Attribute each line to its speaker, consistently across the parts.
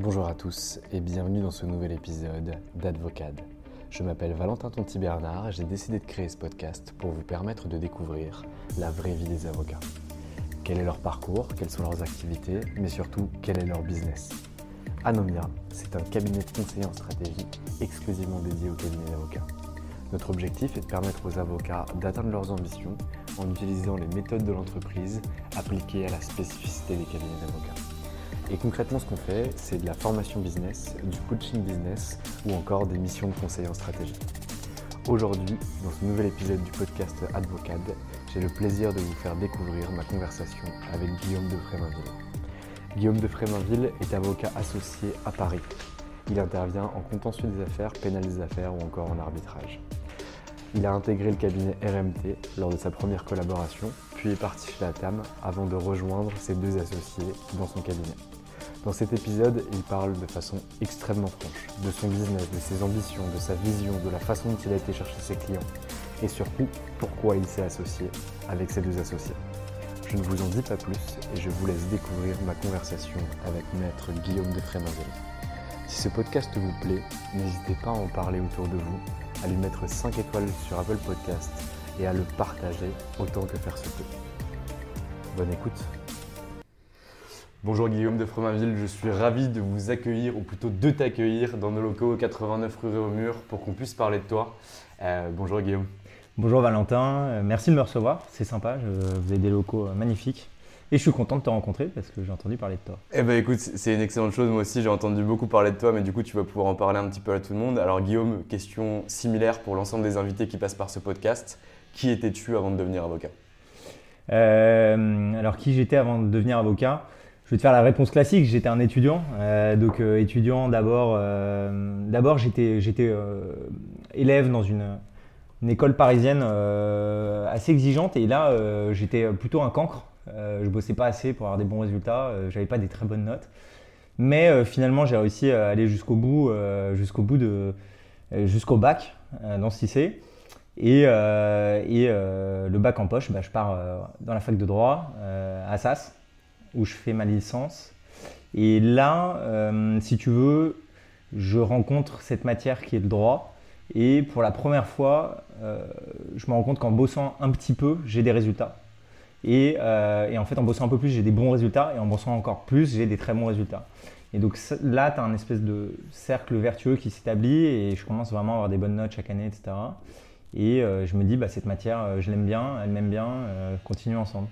Speaker 1: Bonjour à tous et bienvenue dans ce nouvel épisode d'Advocade. Je m'appelle Valentin Tonti Bernard et j'ai décidé de créer ce podcast pour vous permettre de découvrir la vraie vie des avocats. Quel est leur parcours, quelles sont leurs activités, mais surtout quel est leur business? Anomia, c'est un cabinet de conseil en stratégie exclusivement dédié aux cabinets d'avocats. Notre objectif est de permettre aux avocats d'atteindre leurs ambitions en utilisant les méthodes de l'entreprise appliquées à la spécificité des cabinets d'avocats. Et concrètement, ce qu'on fait, c'est de la formation business, du coaching business ou encore des missions de conseil en stratégie. Aujourd'hui, dans ce nouvel épisode du podcast Advocade, j'ai le plaisir de vous faire découvrir ma conversation avec Guillaume de Fréminville. Guillaume de Fréminville est avocat associé à Paris. Il intervient en contentieux des affaires, pénal des affaires ou encore en arbitrage. Il a intégré le cabinet RMT lors de sa première collaboration, puis est parti chez la TAM avant de rejoindre ses deux associés dans son cabinet. Dans cet épisode, il parle de façon extrêmement franche de son business, de ses ambitions, de sa vision, de la façon dont il a été chercher ses clients et surtout pourquoi il s'est associé avec ses deux associés. Je ne vous en dis pas plus et je vous laisse découvrir ma conversation avec maître Guillaume de Fréminville. Si ce podcast vous plaît, n'hésitez pas à en parler autour de vous, à lui mettre 5 étoiles sur Apple Podcast et à le partager autant que faire se peut. Bonne écoute Bonjour Guillaume de Fromainville, je suis ravi de vous accueillir, ou plutôt de t'accueillir dans nos locaux 89 rue Réaumur pour qu'on puisse parler de toi. Euh, bonjour Guillaume.
Speaker 2: Bonjour Valentin, euh, merci de me recevoir, c'est sympa, vous avez des locaux euh, magnifiques. Et je suis content de te rencontrer parce que j'ai entendu parler de toi.
Speaker 1: Eh ben écoute, c'est une excellente chose. Moi aussi, j'ai entendu beaucoup parler de toi, mais du coup, tu vas pouvoir en parler un petit peu à tout le monde. Alors, Guillaume, question similaire pour l'ensemble des invités qui passent par ce podcast. Qui étais-tu avant de devenir avocat?
Speaker 2: Alors, qui j'étais avant de devenir avocat? Je vais te faire la réponse classique. J'étais un étudiant. Euh, donc, euh, étudiant, d'abord, euh, d'abord j'étais, j'étais élève dans une, école parisienne assez exigeante. Et là, j'étais plutôt un cancre. je bossais pas assez pour avoir des bons résultats. j'avais pas des très bonnes notes. Mais finalement, j'ai réussi à aller jusqu'au bout, jusqu'au bout de, jusqu'au bac dans ce lycée. Et, et le bac en poche, bah, je pars dans la fac de droit à Sas où je fais ma licence. Et là, euh, si tu veux, je rencontre cette matière qui est le droit. Et pour la première fois, euh, je me rends compte qu'en bossant un petit peu, j'ai des résultats. Et, euh, et, en fait, en bossant un peu plus, j'ai des bons résultats. Et en bossant encore plus, j'ai des très bons résultats. Et donc là, tu as un espèce de cercle vertueux qui s'établit. Et je commence vraiment à avoir des bonnes notes chaque année, etc. Et je me dis, bah, cette matière, je l'aime bien, elle m'aime bien, continuons ensemble.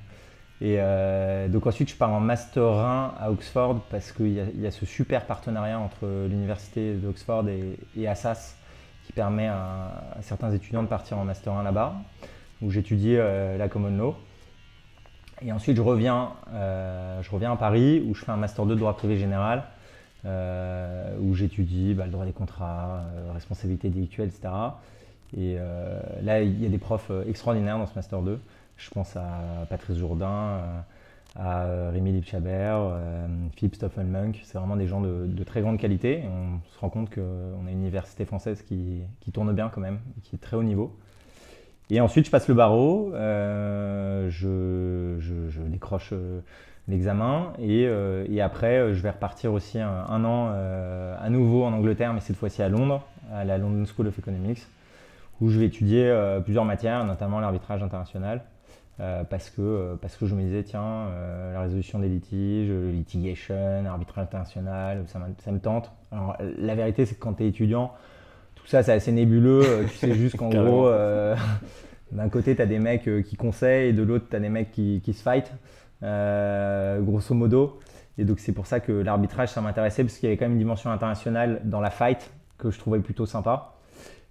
Speaker 2: Et euh, donc ensuite, je pars en Master 1 à Oxford parce qu'il y, a ce super partenariat entre l'université d'Oxford et, Assas qui permet à, certains étudiants de partir en Master 1 là-bas, où j'étudie euh, la Common Law. Et ensuite, je reviens, euh, je reviens à Paris où je fais un Master 2 de droit privé général, où j'étudie bah, le droit des contrats, responsabilité délictuelle, etc. Et là, il y a des profs extraordinaires dans ce Master 2. Je pense à Patrice Jourdain, à euh, Rémi Lipchabert, Philippe Stoffelmunk. C'est vraiment des gens de, très grande qualité. on se rend compte qu'on a une université française qui, tourne bien quand même, qui est très haut niveau. Et ensuite, je passe le barreau, je, décroche l'examen et, après, je vais repartir aussi un, an à nouveau en Angleterre, mais cette fois-ci à Londres, à la London School of Economics où je vais étudier euh, plusieurs matières, notamment l'arbitrage international. Euh, parce, que, euh, parce que je me disais, tiens, la résolution des litiges, le litigation, l'arbitrage international, ça, ça, me tente. Alors, la vérité, c'est que quand tu es étudiant, tout ça, c'est assez nébuleux. tu sais juste qu'en gros, d'un côté, tu as des mecs qui conseillent et de l'autre, tu as des mecs qui, qui se fight, grosso modo. Et donc, c'est pour ça que l'arbitrage, ça m'intéressait, parce qu'il y avait quand même une dimension internationale dans la fight que je trouvais plutôt sympa.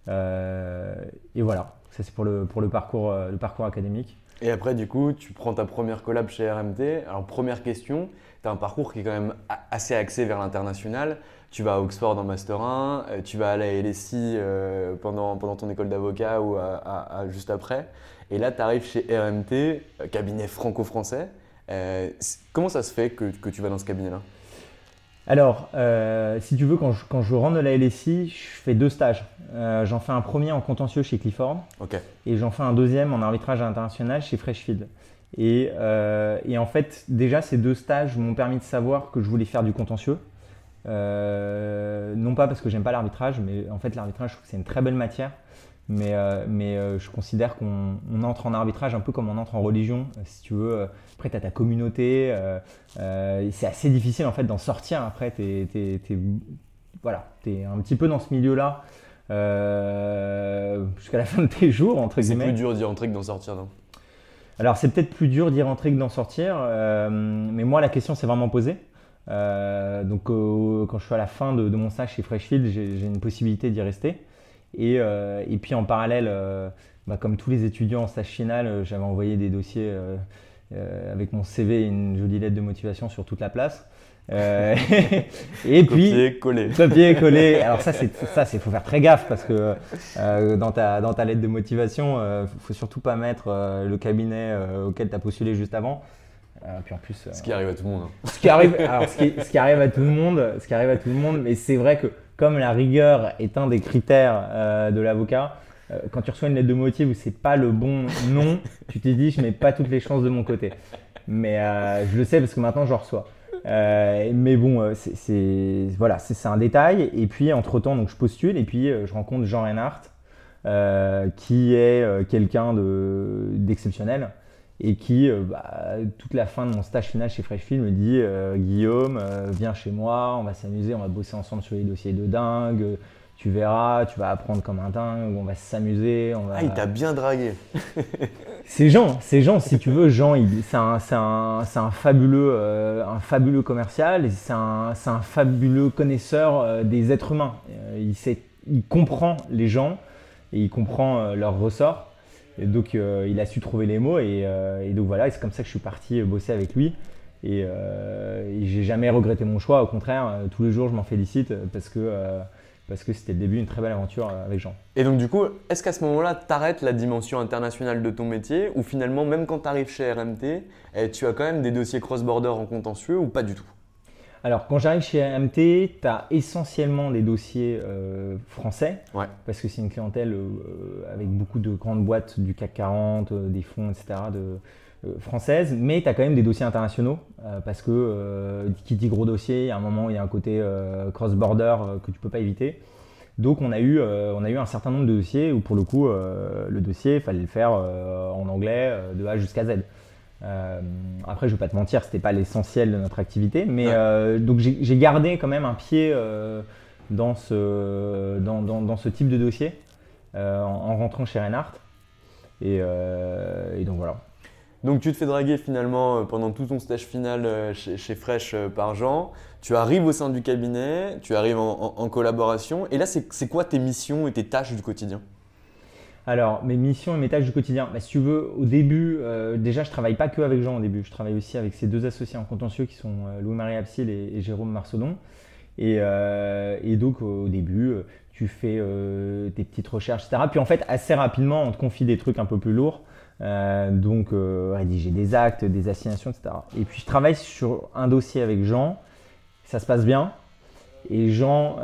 Speaker 2: Euh, et voilà, ça c'est pour, le, pour le, parcours, euh, le parcours académique.
Speaker 1: Et après, du coup, tu prends ta première collab chez RMT. Alors, première question, tu as un parcours qui est quand même assez axé vers l'international. Tu vas à Oxford en Master 1, euh, tu vas à la LSI pendant, pendant ton école d'avocat ou juste après. Et là, tu arrives chez RMT, cabinet franco-français. comment ça se fait que, que tu vas dans ce cabinet-là?
Speaker 2: Alors, euh, si tu veux, quand je, rentre de la LSI, je fais deux stages. Euh, j'en fais un premier en contentieux chez Clifford et j'en fais un deuxième en arbitrage international chez Freshfield. Euh, et, en fait, déjà, ces deux stages m'ont permis de savoir que je voulais faire du contentieux. non pas parce que j'aime pas l'arbitrage, mais en fait, l'arbitrage, je trouve que c'est une très belle matière. Mais, euh, mais euh, je considère qu'on entre en arbitrage un peu comme on entre en religion. Euh, si tu veux, après, tu as ta communauté. c'est assez difficile en fait d'en sortir. Après, tu es, voilà, es un petit peu dans ce milieu-là jusqu'à la fin de tes jours, entre guillemets.
Speaker 1: C'est plus dur d'y rentrer que d'en sortir, non?
Speaker 2: Alors, c'est peut-être plus dur d'y rentrer que d'en sortir. mais moi, la question s'est vraiment posée. donc, quand je suis à la fin de, de mon stage chez Freshfield, j'ai une possibilité d'y rester. Euh, et, puis en parallèle, euh, bah, comme tous les étudiants en stage final, euh, j'avais envoyé des dossiers avec mon CV et une jolie lettre de motivation sur toute la place.
Speaker 1: et puis copier coller
Speaker 2: copier coller alors ça c'est ça c'est faut faire très gaffe parce que dans ta dans ta lettre de motivation ne faut surtout pas mettre le cabinet auquel tu as postulé juste avant
Speaker 1: puis en plus ce qui arrive à tout le monde hein.
Speaker 2: ce qui arrive alors ce qui, ce qui, arrive à tout le monde ce qui arrive à tout le monde mais c'est vrai que comme la rigueur est un des critères euh, de l'avocat, euh, quand tu reçois une lettre de motif où c'est pas le bon nom, tu t'es dit je mets pas toutes les chances de mon côté. Mais euh, je le sais parce que maintenant j'en reçois. mais bon, c'est voilà, c'est un détail. Et puis entre temps, donc je postule et puis je rencontre Jean Reinhardt, qui est quelqu'un d'exceptionnel et qui, euh, bah, toute la fin de mon stage final chez Freshfield, me dit euh, Guillaume, euh, viens chez moi, on va s'amuser, on va bosser ensemble sur les dossiers de dingue, tu verras, tu vas apprendre comme un dingue, on va s'amuser. On va...
Speaker 1: Ah, il t'a bien dragué
Speaker 2: C'est Jean, c'est Jean, si tu veux, Jean, c'est un, un, un, fabuleux, un fabuleux commercial, c'est un, un, fabuleux connaisseur des êtres humains. il, sait, il comprend les gens et il comprend leurs ressorts. Et donc euh, il a su trouver les mots et, euh, donc voilà, c'est comme ça que je suis parti bosser avec lui. Et, euh, j'ai jamais regretté mon choix, au contraire, tous les jours je m'en félicite parce que parce que c'était le début d'une très belle aventure avec Jean.
Speaker 1: Et donc du coup, est-ce qu'à ce, moment-là, tu arrêtes la dimension internationale de ton métier ou finalement, même quand tu arrives chez RMT, eh, tu as quand même des dossiers cross-border en contentieux ou pas du tout?
Speaker 2: Alors, quand j'arrive chez MT, tu as essentiellement des dossiers euh, français, parce que c'est une clientèle euh, avec beaucoup de grandes boîtes du CAC 40, euh, des fonds, etc., de, françaises, mais tu as quand même des dossiers internationaux, parce que qui dit gros dossier, à un moment, il y a un côté cross-border que tu peux pas éviter. Donc, on a, eu, on a eu un certain nombre de dossiers où, pour le coup, le dossier, il fallait le faire en anglais de A jusqu'à Z. Euh, après, je ne vais pas te mentir, c'était pas l'essentiel de notre activité, mais euh, donc j'ai gardé quand même un pied euh, dans, ce, dans, dans, ce type de dossier en, rentrant chez Reinhardt. Et, donc voilà.
Speaker 1: Donc tu te fais draguer finalement pendant tout ton stage final chez, chez Fresh par Jean. Tu arrives au sein du cabinet, tu arrives en collaboration. Et là, c'est quoi tes missions et tes tâches du quotidien?
Speaker 2: Alors, mes missions et mes tâches du quotidien. Bah, si tu veux, au début, euh, déjà, je travaille pas que avec Jean au début. Je travaille aussi avec ces deux associés en contentieux qui sont euh, Louis-Marie Absil et, Jérôme Marcedon. Euh, et, donc, au début, tu fais tes petites recherches, etc. Puis en fait, assez rapidement, on te confie des trucs un peu plus lourds. Donc rédiger des actes, des assignations, etc. Et puis je travaille sur un dossier avec Jean, ça se passe bien. Et Jean,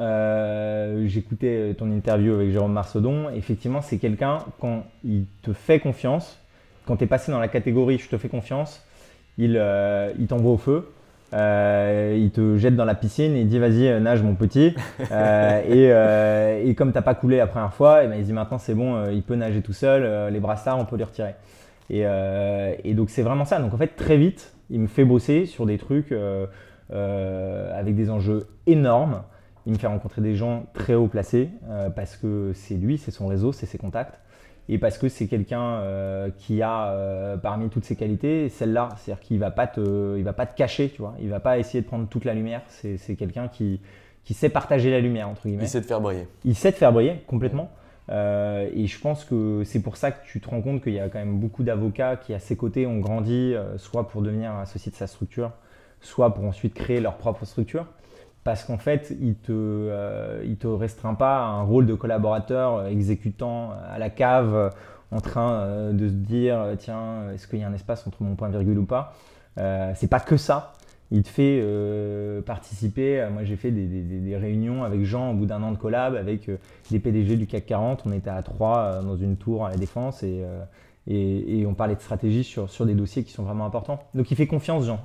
Speaker 2: j'écoutais ton interview avec Jérôme Marcedon, effectivement c'est quelqu'un, quand il te fait confiance, quand tu es passé dans la catégorie je te fais confiance, il, il t'envoie au feu. Euh, il te jette dans la piscine et il dit vas-y euh, nage mon petit. Euh, et, euh, et, comme t'as pas coulé la première fois et eh ben, il dit maintenant c'est bon il peut nager tout seul les brassards on peut les retirer. Et, et donc c'est vraiment ça. Donc en fait très vite il me fait bosser sur des trucs avec des enjeux énormes il me fait rencontrer des gens très haut placés parce que c'est lui c'est son réseau c'est ses contacts et parce que c'est quelqu'un euh, qui a euh, parmi toutes ses qualités celle-là, c'est-à-dire qu'il va pas te, il va pas te cacher, tu vois, il va pas essayer de prendre toute la lumière. C'est quelqu'un qui, qui sait partager la lumière entre guillemets.
Speaker 1: Il sait te faire briller.
Speaker 2: Il sait te faire briller complètement. Euh, et je pense que c'est pour ça que tu te rends compte qu'il y a quand même beaucoup d'avocats qui à ses côtés ont grandi, soit pour devenir associé de sa structure, soit pour ensuite créer leur propre structure parce qu'en fait, il ne te, euh, te restreint pas à un rôle de collaborateur euh, exécutant à la cave, euh, en train de se dire tiens, est-ce qu'il y a un espace entre mon point virgule ou pas euh, C'est pas que ça. Il te fait participer. Moi, j'ai fait des, réunions avec Jean au bout d'un an de collab avec des PDG du CAC 40. On était à trois dans une tour à la Défense et, on parlait de stratégie sur, sur des dossiers qui sont vraiment importants. Donc, il fait confiance, Jean.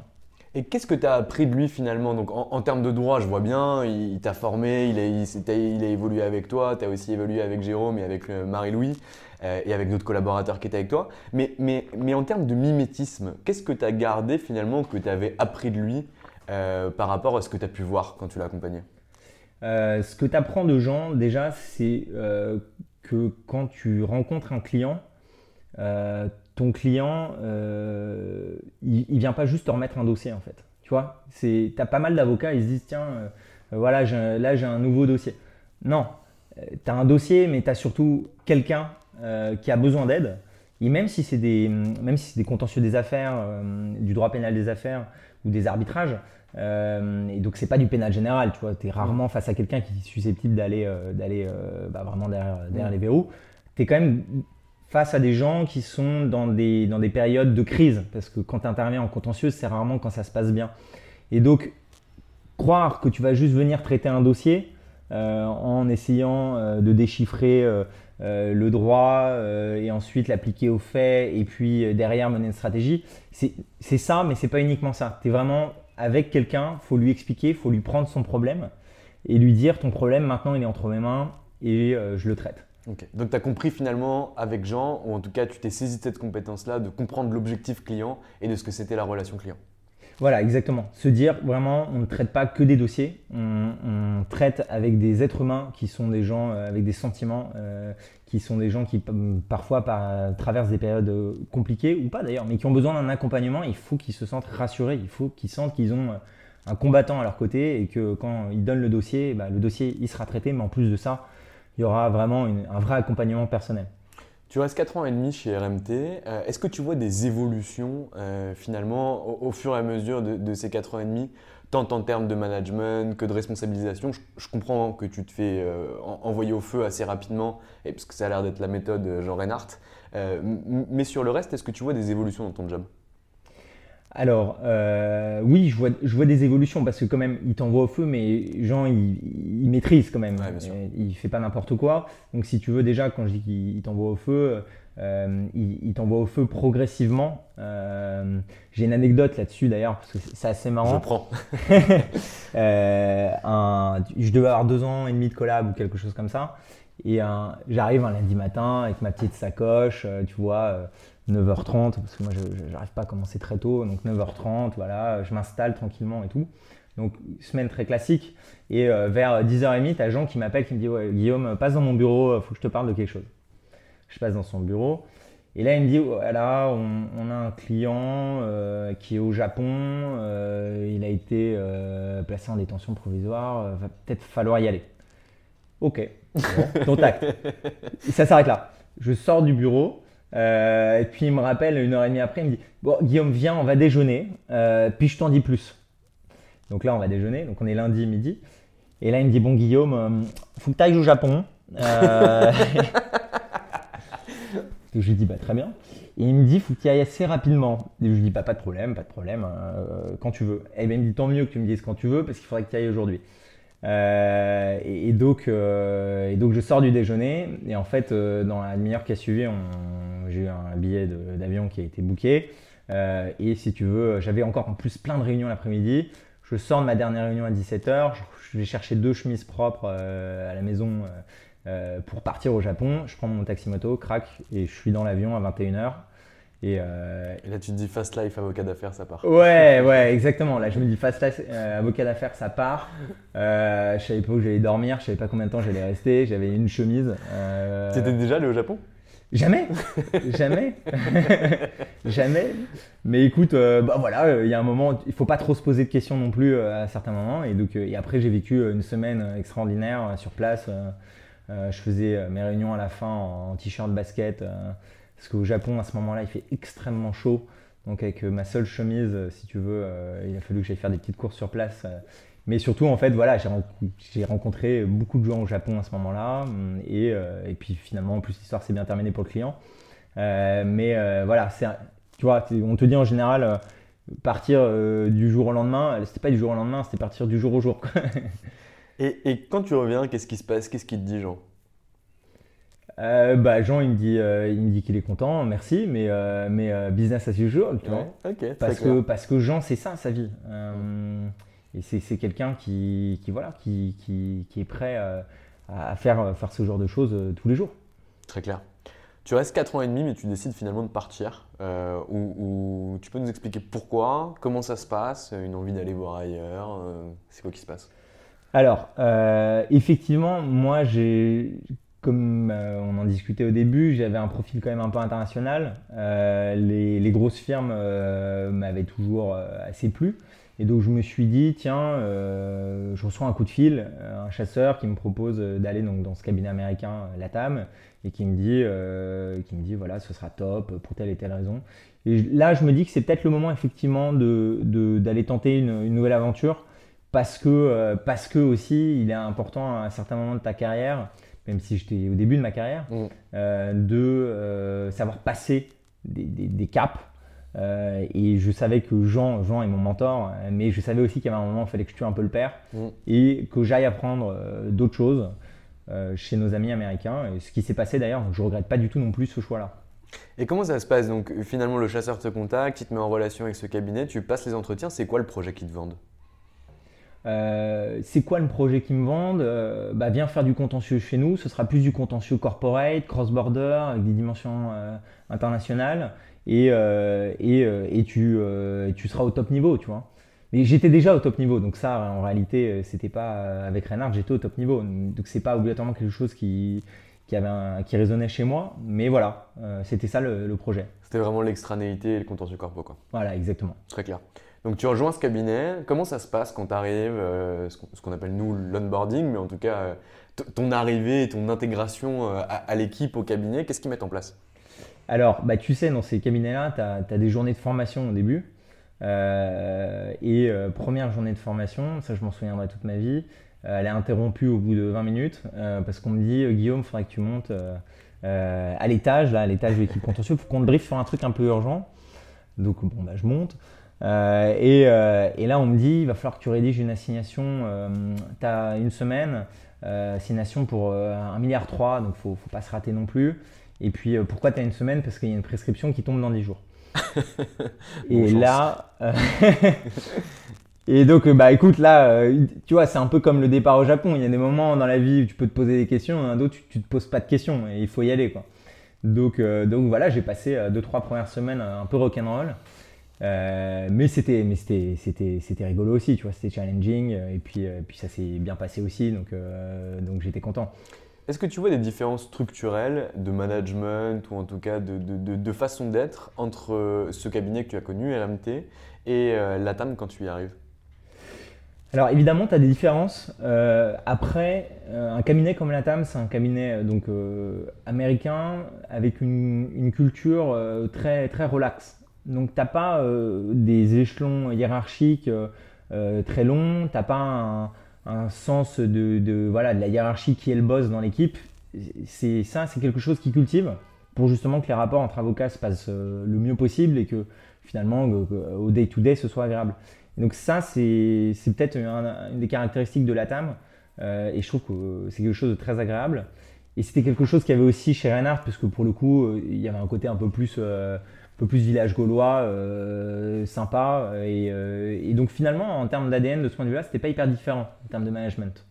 Speaker 1: Et qu'est-ce que tu as appris de lui finalement? Donc en, termes de droit, je vois bien, il, t'a formé, il a, évolué avec toi, tu as aussi évolué avec Jérôme et avec euh, Marie-Louis euh, et avec d'autres collaborateurs qui étaient avec toi. Mais, mais, mais en termes de mimétisme, qu'est-ce que tu as gardé finalement que tu avais appris de lui euh, par rapport à ce que tu as pu voir quand tu l'as accompagné?
Speaker 2: Ce que tu apprends de gens, déjà, c'est que quand tu rencontres un client, ton client, euh, il, ne vient pas juste te remettre un dossier en fait. Tu vois, c'est, as pas mal d'avocats, ils se disent tiens, euh, voilà, là j'ai un nouveau dossier. Non, euh, tu as un dossier, mais tu as surtout quelqu'un qui a besoin d'aide. Et même si c'est des, même si c'est des contentieux des affaires, du droit pénal des affaires ou des arbitrages, et donc c'est pas du pénal général, tu vois, tu es rarement face à quelqu'un qui est susceptible d'aller, d'aller bah, vraiment derrière, derrière les verrous. Tu es quand même face à des gens qui sont dans des, dans des périodes de crise. Parce que quand tu interviens en contentieux, c'est rarement quand ça se passe bien. Et donc, croire que tu vas juste venir traiter un dossier euh, en essayant euh, de déchiffrer euh, le droit et ensuite l'appliquer aux faits et puis derrière mener une stratégie, c'est ça, mais c'est pas uniquement ça. Tu es vraiment avec quelqu'un, faut lui expliquer, faut lui prendre son problème et lui dire ton problème maintenant il est entre mes mains et je le traite.
Speaker 1: Donc tu as compris finalement avec Jean, ou en tout cas tu t'es saisi de cette compétence-là, de comprendre l'objectif client et de ce que c'était la relation client.
Speaker 2: Voilà, exactement. Se dire vraiment, on ne traite pas que des dossiers, on, traite avec des êtres humains qui sont des gens euh, avec des sentiments, euh, qui sont des gens qui parfois traversent des périodes euh, compliquées ou pas d'ailleurs, mais qui ont besoin d'un accompagnement. Il faut qu'ils se sentent rassurés, il faut qu'ils sentent qu'ils ont un combattant à leur côté et que quand ils donnent le dossier, bah, le dossier il sera traité, mais en plus de ça, il y aura vraiment un vrai accompagnement personnel.
Speaker 1: Tu restes 4 ans et demi chez RMT. Euh, est-ce que tu vois des évolutions euh, finalement au, fur et à mesure de, ces 4 ans et demi, tant en termes de management que de responsabilisation? Je, comprends que tu te fais euh, envoyer au feu assez rapidement, et parce que ça a l'air d'être la méthode Jean Reinhardt. mais sur le reste, est-ce que tu vois des évolutions dans ton job?
Speaker 2: Alors, euh, oui, je vois, je vois des évolutions parce que quand même, il t'envoie au feu, mais Jean, il, maîtrise quand même. il fait pas n'importe quoi. Donc, si tu veux, déjà, quand je dis qu'il t'envoie au feu, euh, il, t'envoie au feu progressivement. Euh, j'ai une anecdote là-dessus d'ailleurs, parce que c'est assez marrant.
Speaker 1: Je prends.
Speaker 2: je devais avoir deux ans et demi de collab ou quelque chose comme ça. Et j'arrive un lundi matin avec ma petite sacoche, tu vois 9h30, parce que moi je n'arrive pas à commencer très tôt, donc 9h30, voilà, je m'installe tranquillement et tout. Donc semaine très classique. Et euh, vers 10h30, as Jean qui m'appelle, qui me dit ouais, Guillaume, passe dans mon bureau, il faut que je te parle de quelque chose. Je passe dans son bureau. Et là, il me dit voilà, on, a un client euh, qui est au Japon, euh, il a été placé en détention provisoire, va peut-être falloir y aller. Ok, bon, contact. Et ça s'arrête là. Je sors du bureau, euh, et puis il me rappelle une heure et demie après, il me dit Bon, Guillaume, viens, on va déjeuner, euh, puis je t'en dis plus. Donc là, on va déjeuner, donc on est lundi midi. Et là, il me dit Bon, Guillaume, euh, faut que tu ailles au Japon. je lui dis bah, Très bien. Et il me dit, faut que tu ailles assez rapidement. Et je lui dis, bah, pas de problème, pas de problème, quand tu veux. Et ben, il me dit, tant mieux que tu me dises quand tu veux, parce qu'il faudrait que tu ailles aujourd'hui. Euh, et, donc, euh, et donc, je sors du déjeuner. Et en fait, dans la demi-heure qui a suivi, j'ai eu un billet d'avion qui a été booké. et si tu veux, j'avais encore en plus plein de réunions l'après-midi. Je sors de ma dernière réunion à 17h. Je vais chercher deux chemises propres à la maison euh, pour partir au Japon. Je prends mon taxi moto, crac, et je suis dans l'avion à 21h.
Speaker 1: Euh, et, là, tu te dis Fast Life, avocat d'affaires, ça part.
Speaker 2: Ouais, ouais, exactement. Là, je me dis Fast Life, euh, avocat d'affaires, ça part. je savais pas où j'allais dormir, je savais pas combien de temps j'allais rester. J'avais une chemise.
Speaker 1: Tu étais déjà allé au Japon?
Speaker 2: Jamais, jamais, jamais. Mais écoute, bah voilà, il y a un moment, il faut pas trop se poser de questions non plus à certains moments. Et donc, et après, j'ai vécu une semaine extraordinaire sur place. Euh, je faisais euh, mes réunions à la fin en, t-shirt basket. Euh, parce qu'au Japon, à ce moment-là, il fait extrêmement chaud. Donc avec ma seule chemise, si tu veux, il a fallu que j'aille faire des petites courses sur place. Mais surtout, en fait, voilà, j'ai rencontré beaucoup de gens au Japon à ce moment-là. Et, puis finalement, en plus, l'histoire s'est bien terminée pour le client. mais voilà, tu vois, on te dit en général, partir du jour au lendemain, c'était pas du jour au lendemain, c'était partir du jour au jour.
Speaker 1: Et, quand tu reviens, qu'est-ce qui se passe? Qu'est-ce qu'il te dit, Jean
Speaker 2: euh, bah, Jean, il me dit, euh, il me dit qu'il est content, merci, mais, euh, mais business as usual, tu vois. parce, que, parce que Jean, c'est ça, sa vie. et c'est quelqu'un qui, qui, voilà, qui, qui, qui est prêt à faire, faire ce genre de choses tous les jours.
Speaker 1: Très clair. Tu restes 4 ans et demi, mais tu décides finalement de partir. ou, tu peux nous expliquer pourquoi, comment ça se passe, une envie d'aller voir ailleurs, c'est quoi qui se passe?
Speaker 2: Alors, euh, effectivement, moi, j'ai, comme euh, on en discutait au début, j'avais un profil quand même un peu international. Euh, les, grosses firmes m'avaient toujours assez plu. Et donc, je me suis dit, tiens, je reçois un coup de fil, un chasseur qui me propose d'aller dans ce cabinet américain, Latam, et qui me dit, qui me dit voilà, ce sera top pour telle et telle raison. Et là, je me dis que c'est peut-être le moment, effectivement, d'aller tenter une nouvelle aventure parce que, euh, parce que aussi, il est important à un certain moment de ta carrière, même si j'étais au début de ma carrière, mm. euh, de euh, savoir passer des, caps. et je savais que Jean, Jean est mon mentor, mais je savais aussi qu'il y avait un moment où il fallait que je tue un peu le père mm. et que j'aille apprendre d'autres choses chez nos amis américains. Et ce qui s'est passé d'ailleurs, je ne regrette pas du tout non plus ce choix-là.
Speaker 1: Et comment ça se passe? Donc finalement, le chasseur te contacte, il te met en relation avec ce cabinet, tu passes les entretiens, c'est quoi le projet qu'ils te vendent
Speaker 2: euh, c'est quoi le projet qu'ils me vendent euh, bah, Viens faire du contentieux chez nous, ce sera plus du contentieux corporate, cross-border, avec des dimensions euh, internationales, et, et, tu, tu, seras au top niveau, tu vois. Mais j'étais déjà au top niveau, donc ça, en réalité, c'était pas avec Reinhardt, j'étais au top niveau. Donc c'est pas obligatoirement quelque chose qui, qui, avait qui résonnait chez moi, mais voilà, c'était ça le, le projet.
Speaker 1: C'était vraiment l'extranéité et le contentieux corpo, quoi.
Speaker 2: Voilà, exactement.
Speaker 1: Très clair. Donc tu rejoins ce cabinet. Comment ça se passe quand tu arrives, euh, ce qu'on appelle nous l'onboarding, mais en tout cas euh, ton arrivée et ton intégration euh, à, l'équipe au cabinet, qu'est-ce qu'ils mettent en place?
Speaker 2: Alors, bah, tu sais, dans ces cabinets-là, tu as, des journées de formation au début. et première journée de formation, ça je m'en souviendrai toute ma vie, elle est interrompue au bout de 20 minutes parce qu'on me dit Guillaume, il faudrait que tu montes à l'étage, à l'étage de l'équipe contentieux, pour qu'on te briefe sur un truc un peu urgent. Donc bon, bah, je monte. Euh, euh, et, là, on me dit, il va falloir que tu rédiges une assignation, euh, tu as une semaine, assignation pour 1,3 milliard, donc il ne faut pas se rater non plus. Et puis, pourquoi tu as une semaine? Parce qu'il y a une prescription qui tombe dans 10 jours. et là... et donc, bah écoute, là, tu vois, c'est un peu comme le départ au Japon. Il y a des moments dans la vie où tu peux te poser des questions, d'autres, tu, tu te poses pas de questions et il faut y aller. Quoi. Donc, donc voilà, j'ai passé 2-3 premières semaines un peu rock'n'roll. Euh, mais c'était mais c'était c'était c'était rigolo aussi tu vois c'était challenging euh, et puis euh, puis ça s'est bien passé aussi donc donc j'étais content
Speaker 1: est-ce que tu vois des différences structurelles de management ou en tout cas de, de, de, façon d'être entre ce cabinet que tu as connu RMT et la TAM quand tu y arrives?
Speaker 2: Alors évidemment, tu as des différences. après, un cabinet comme la TAM, c'est un cabinet donc américain avec une, une culture très très relaxe. Donc tu n'as pas euh, des échelons hiérarchiques euh, euh, très longs, tu n'as pas un, sens de, voilà, de la hiérarchie qui est le boss dans l'équipe. C'est ça, c'est quelque chose qui cultive. pour justement que les rapports entre avocats se passent le mieux possible et que finalement, au day-to-day, ce soit agréable. donc ça, c'est peut-être une des caractéristiques de la TAM. Et je trouve que c'est quelque chose de très agréable. Et c'était quelque chose qu'il y avait aussi chez Reinhardt, parce que pour le coup, il y avait un côté un peu plus, un peu plus village gaulois, sympa. Et, et, donc finalement, en termes d'ADN, de ce point de vue-là, c'était pas hyper différent en termes de management.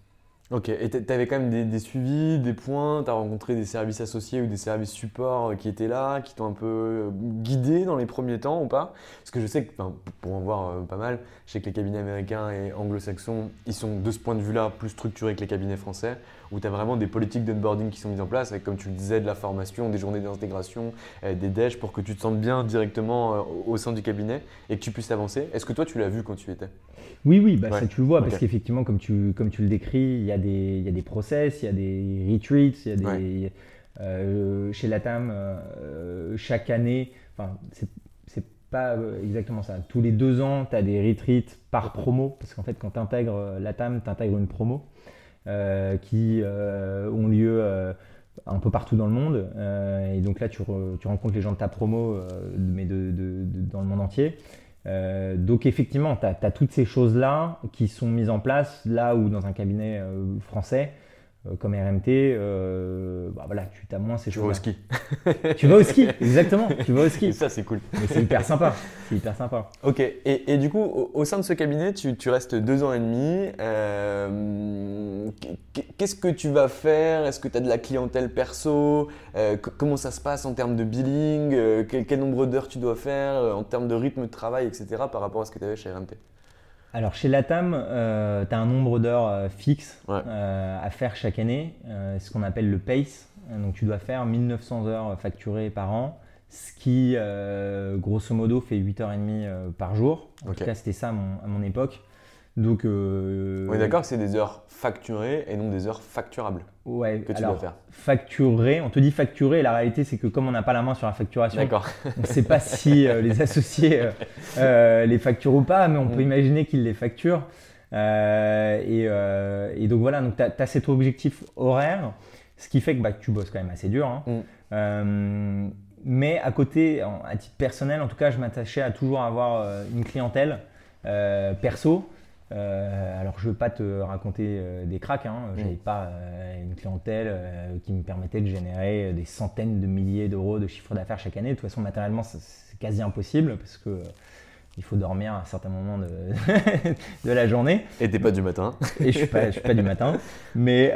Speaker 1: Ok, et tu avais quand même des, suivis, des points, tu rencontré des services associés ou des services support euh, qui étaient là, qui t'ont un peu euh, guidé dans les premiers temps ou pas? Parce que je sais que, pour en voir euh, pas mal, je sais que les cabinets américains et anglo-saxons, ils sont de ce point de vue-là plus structurés que les cabinets français, où tu as vraiment des politiques d'onboarding qui sont mises en place, avec comme tu le disais, de la formation, des journées d'intégration, des déj pour que tu te sentes bien directement au sein du cabinet et que tu puisses avancer. Est-ce que toi tu l'as vu quand tu étais?
Speaker 2: Oui, oui, bah ça tu le vois, parce qu'effectivement, comme tu, comme tu le décris, il y, a des, il y a des process, il y a des retreats, il y a des. Euh, chez Latam, euh, chaque année, enfin, c'est pas euh, exactement ça. Tous les deux ans, tu as des retreats par promo, parce qu'en fait, quand tu intègres Latam, tu intègres une promo qui ont lieu un peu partout dans le monde. et donc là, tu, tu, rencontres les gens de ta promo, mais de, dans le monde entier. Euh, donc effectivement, tu as, toutes ces choses-là qui sont mises en place là où dans un cabinet euh, français, euh, comme RMT, euh, bah voilà, tu as moins ces choses.
Speaker 1: Tu vas
Speaker 2: au ski. tu vas au ski, exactement. Tu vas au ski.
Speaker 1: ça, c'est cool.
Speaker 2: Mais c'est hyper sympa. C'est hyper sympa.
Speaker 1: Ok. Et, et du coup, au, sein de ce cabinet, tu, tu restes deux ans et demi. Euh, Qu'est-ce que tu vas faire? Est-ce que tu as de la clientèle perso? Euh, Comment ça se passe en termes de billing? Quel, quel, nombre d'heures tu dois faire En termes de rythme de travail, etc. par rapport à ce que tu avais chez RMT
Speaker 2: alors chez Latam, euh, tu as un nombre d'heures euh, fixe euh, à faire chaque année, ce qu'on appelle le PACE. Donc tu dois faire 1900 heures facturées par an, ce qui grosso modo fait 8h30 par jour. En tout cas c'était ça à mon époque. Donc,
Speaker 1: euh, on est d'accord que c'est des heures facturées et non des heures facturables
Speaker 2: ouais,
Speaker 1: que tu
Speaker 2: alors,
Speaker 1: dois faire.
Speaker 2: Facturées, on te dit facturé, la réalité c'est que comme on n'a pas la main sur la facturation, on ne sait pas si euh, les associés euh, les facturent ou pas, mais on peut mm. imaginer qu'ils les facturent. Et, et, donc voilà, tu as, cet objectif horaire, ce qui fait que bah, tu bosses quand même assez dur. Hein. Mm. mais à côté, à titre personnel, en tout cas, je m'attachais à toujours avoir une clientèle perso. Euh, alors, je ne veux pas te raconter euh, des cracks. Hein. Je n'avais pas euh, une clientèle qui me permettait de générer des centaines de milliers d'euros de chiffre d'affaires chaque année. De toute façon, matériellement, c'est quasi impossible parce que il faut dormir à un certain moment de, de la journée.
Speaker 1: Et t'es pas du matin.
Speaker 2: Et je suis pas, suis pas du matin. Mais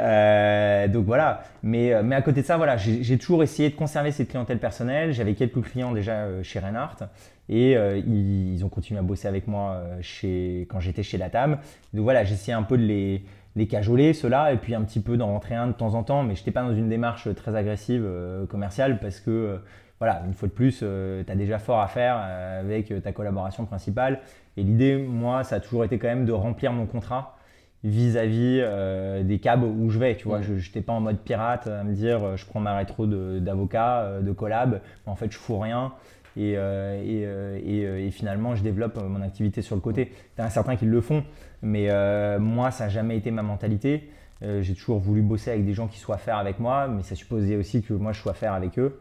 Speaker 2: donc voilà. Mais, mais à côté de ça, voilà, j'ai toujours essayé de conserver cette clientèle personnelle. J'avais quelques clients déjà chez Reinhardt. Et euh, ils, ont continué à bosser avec moi euh, chez, quand j'étais chez Latam. Donc voilà, j'essayais un peu de les, les cajoler, ceux-là, et puis un petit peu d'en rentrer un de temps en temps, mais je n'étais pas dans une démarche très agressive euh, commerciale parce que, voilà, une fois de plus, tu as déjà fort à faire avec ta collaboration principale. Et l'idée, moi, ça a toujours été quand même de remplir mon contrat vis-à-vis des cabs où je vais. Tu vois, mmh. je n'étais pas en mode pirate à me dire je prends ma rétro d'avocat, de, de, collab, en fait je fous rien. Et, euh, euh, euh, et, finalement, je développe mon activité sur le côté. A certains qui le font, mais moi, ça n'a jamais été ma mentalité. j'ai toujours voulu bosser avec des gens qui soient faire avec moi, mais ça supposait aussi que moi, je sois faire avec eux.